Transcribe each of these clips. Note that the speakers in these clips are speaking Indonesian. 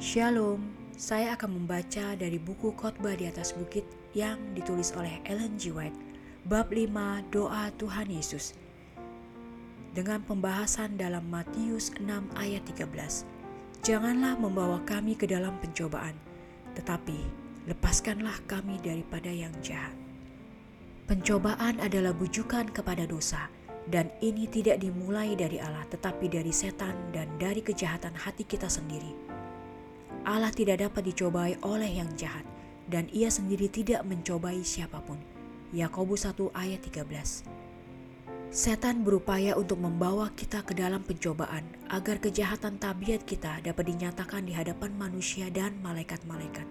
Shalom, saya akan membaca dari buku khotbah di atas bukit yang ditulis oleh Ellen G. White, bab 5 doa Tuhan Yesus. Dengan pembahasan dalam Matius 6 ayat 13. Janganlah membawa kami ke dalam pencobaan, tetapi lepaskanlah kami daripada yang jahat. Pencobaan adalah bujukan kepada dosa, dan ini tidak dimulai dari Allah, tetapi dari setan dan dari kejahatan hati kita sendiri. Allah tidak dapat dicobai oleh yang jahat dan ia sendiri tidak mencobai siapa pun. Yakobus 1 ayat 13. Setan berupaya untuk membawa kita ke dalam pencobaan agar kejahatan tabiat kita dapat dinyatakan di hadapan manusia dan malaikat-malaikat.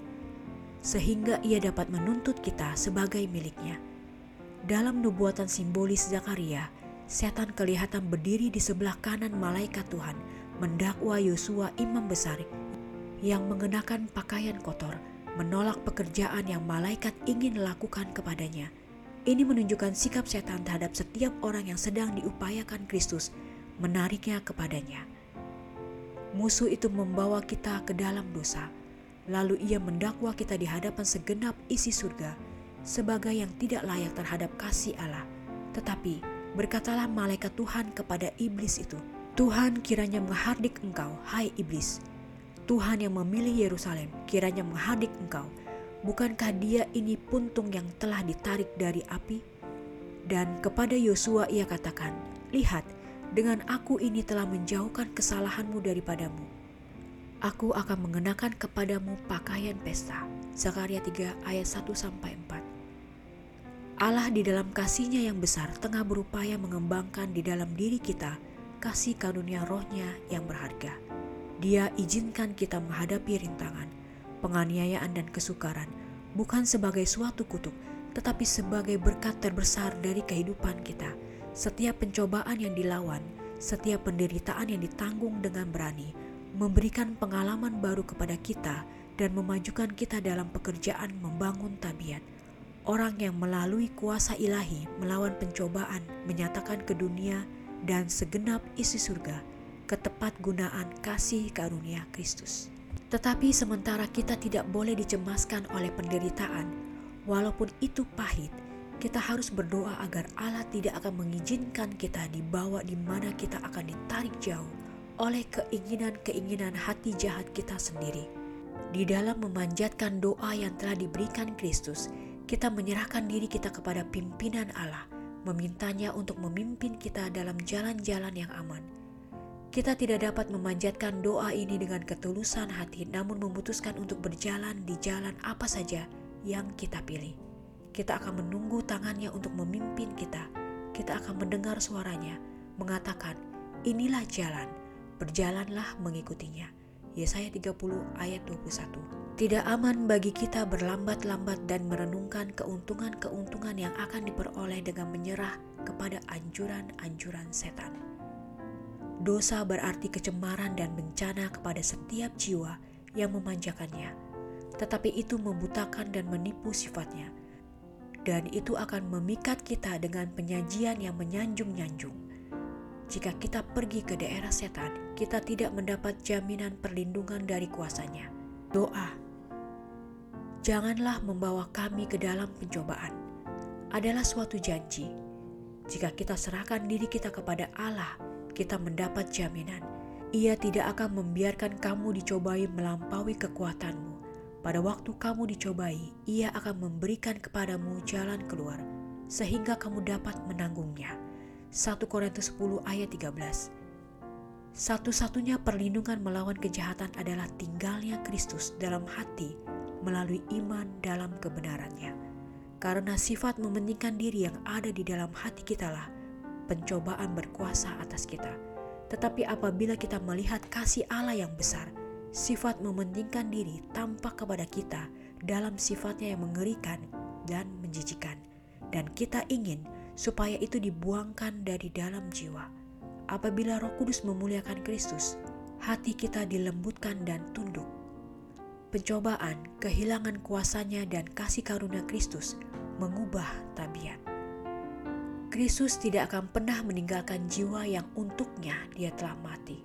Sehingga ia dapat menuntut kita sebagai miliknya. Dalam nubuatan simbolis Zakaria, setan kelihatan berdiri di sebelah kanan malaikat Tuhan mendakwa Yosua imam besar yang mengenakan pakaian kotor menolak pekerjaan yang malaikat ingin lakukan kepadanya. Ini menunjukkan sikap setan terhadap setiap orang yang sedang diupayakan Kristus menariknya kepadanya. Musuh itu membawa kita ke dalam dosa, lalu ia mendakwa kita di hadapan segenap isi surga sebagai yang tidak layak terhadap kasih Allah. Tetapi berkatalah malaikat Tuhan kepada iblis itu, Tuhan kiranya menghardik engkau, hai iblis, Tuhan yang memilih Yerusalem kiranya menghadik engkau. Bukankah dia ini puntung yang telah ditarik dari api? Dan kepada Yosua ia katakan, Lihat, dengan aku ini telah menjauhkan kesalahanmu daripadamu. Aku akan mengenakan kepadamu pakaian pesta. Zakaria 3 ayat 1 4. Allah di dalam kasihnya yang besar tengah berupaya mengembangkan di dalam diri kita kasih karunia rohnya yang berharga. Dia izinkan kita menghadapi rintangan, penganiayaan dan kesukaran, bukan sebagai suatu kutuk, tetapi sebagai berkat terbesar dari kehidupan kita. Setiap pencobaan yang dilawan, setiap penderitaan yang ditanggung dengan berani, memberikan pengalaman baru kepada kita dan memajukan kita dalam pekerjaan membangun tabiat. Orang yang melalui kuasa ilahi melawan pencobaan menyatakan ke dunia dan segenap isi surga ketepat gunaan kasih karunia Kristus. Tetapi sementara kita tidak boleh dicemaskan oleh penderitaan, walaupun itu pahit, kita harus berdoa agar Allah tidak akan mengizinkan kita dibawa di mana kita akan ditarik jauh oleh keinginan-keinginan hati jahat kita sendiri. Di dalam memanjatkan doa yang telah diberikan Kristus, kita menyerahkan diri kita kepada pimpinan Allah, memintanya untuk memimpin kita dalam jalan-jalan yang aman kita tidak dapat memanjatkan doa ini dengan ketulusan hati, namun memutuskan untuk berjalan di jalan apa saja yang kita pilih. Kita akan menunggu tangannya untuk memimpin kita. Kita akan mendengar suaranya mengatakan, "Inilah jalan, berjalanlah mengikutinya." Yesaya 30 ayat 21. Tidak aman bagi kita berlambat-lambat dan merenungkan keuntungan-keuntungan yang akan diperoleh dengan menyerah kepada anjuran-anjuran setan. Dosa berarti kecemaran dan bencana kepada setiap jiwa yang memanjakannya, tetapi itu membutakan dan menipu sifatnya, dan itu akan memikat kita dengan penyajian yang menyanjung-nyanjung. Jika kita pergi ke daerah setan, kita tidak mendapat jaminan perlindungan dari kuasanya. Doa, janganlah membawa kami ke dalam pencobaan, adalah suatu janji. Jika kita serahkan diri kita kepada Allah, kita mendapat jaminan. Ia tidak akan membiarkan kamu dicobai melampaui kekuatanmu. Pada waktu kamu dicobai, ia akan memberikan kepadamu jalan keluar, sehingga kamu dapat menanggungnya. 1 Korintus 10 ayat 13 Satu-satunya perlindungan melawan kejahatan adalah tinggalnya Kristus dalam hati melalui iman dalam kebenarannya. Karena sifat mementingkan diri yang ada di dalam hati kitalah pencobaan berkuasa atas kita. Tetapi apabila kita melihat kasih Allah yang besar, sifat mementingkan diri tampak kepada kita dalam sifatnya yang mengerikan dan menjijikan. Dan kita ingin supaya itu dibuangkan dari dalam jiwa. Apabila roh kudus memuliakan Kristus, hati kita dilembutkan dan tunduk. Pencobaan, kehilangan kuasanya dan kasih karunia Kristus mengubah tabiat. Kristus tidak akan pernah meninggalkan jiwa yang untuknya dia telah mati.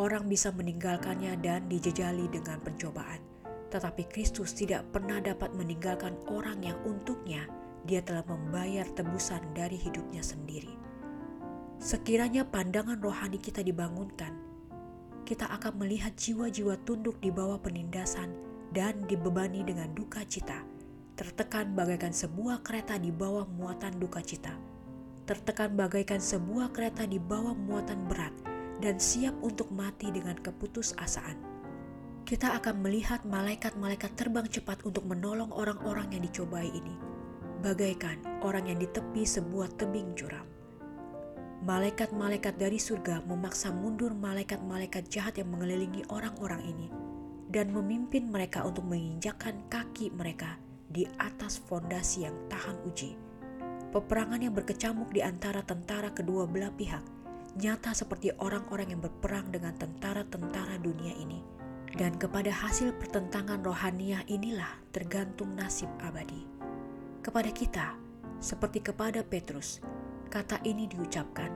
orang bisa meninggalkannya dan dijejali dengan pencobaan. Tetapi Kristus tidak pernah dapat meninggalkan orang yang untuknya dia telah membayar tebusan dari hidupnya sendiri. Sekiranya pandangan rohani kita dibangunkan, kita akan melihat jiwa-jiwa tunduk di bawah penindasan dan dibebani dengan duka cita, tertekan bagaikan sebuah kereta di bawah muatan duka cita, tertekan bagaikan sebuah kereta di bawah muatan berat, dan siap untuk mati dengan keputusasaan. Kita akan melihat malaikat-malaikat terbang cepat untuk menolong orang-orang yang dicobai ini, bagaikan orang yang di tepi sebuah tebing curam. Malaikat-malaikat dari surga memaksa mundur malaikat-malaikat jahat yang mengelilingi orang-orang ini dan memimpin mereka untuk menginjakkan kaki mereka di atas fondasi yang tahan uji. Peperangan yang berkecamuk di antara tentara kedua belah pihak nyata seperti orang-orang yang berperang dengan tentara-tentara dunia ini. Dan kepada hasil pertentangan rohaniah inilah tergantung nasib abadi. Kepada kita, seperti kepada Petrus, kata ini diucapkan,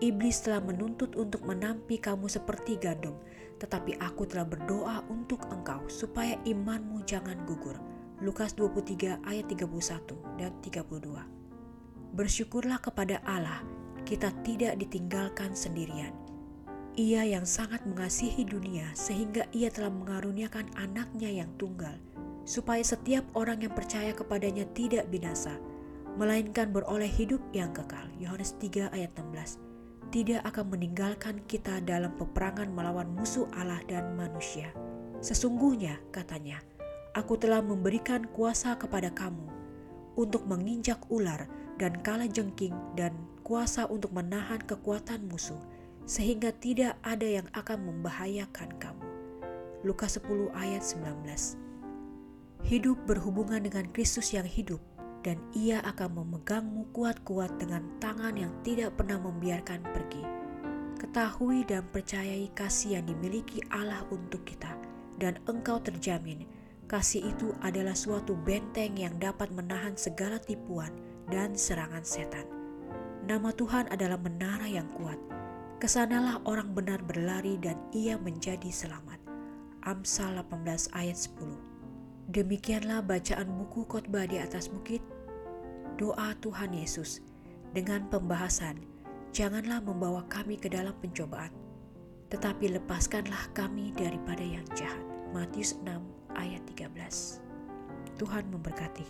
Iblis telah menuntut untuk menampi kamu seperti gandum, tetapi aku telah berdoa untuk engkau supaya imanmu jangan gugur. Lukas 23 ayat 31 dan 32. Bersyukurlah kepada Allah kita tidak ditinggalkan sendirian. Ia yang sangat mengasihi dunia sehingga ia telah mengaruniakan anaknya yang tunggal, supaya setiap orang yang percaya kepadanya tidak binasa, melainkan beroleh hidup yang kekal. Yohanes 3 ayat 16 tidak akan meninggalkan kita dalam peperangan melawan musuh Allah dan manusia. Sesungguhnya, katanya, aku telah memberikan kuasa kepada kamu untuk menginjak ular dan kala jengking dan kuasa untuk menahan kekuatan musuh, sehingga tidak ada yang akan membahayakan kamu. Lukas 10 ayat 19 Hidup berhubungan dengan Kristus yang hidup, dan ia akan memegangmu kuat-kuat dengan tangan yang tidak pernah membiarkan pergi. Ketahui dan percayai kasih yang dimiliki Allah untuk kita, dan engkau terjamin kasih itu adalah suatu benteng yang dapat menahan segala tipuan dan serangan setan. Nama Tuhan adalah menara yang kuat. Ke sanalah orang benar berlari dan ia menjadi selamat. Amsal 18 ayat 10 Demikianlah bacaan buku khotbah di atas bukit, doa Tuhan Yesus dengan pembahasan, janganlah membawa kami ke dalam pencobaan, tetapi lepaskanlah kami daripada yang jahat. Matius 6 ayat 13 Tuhan memberkati.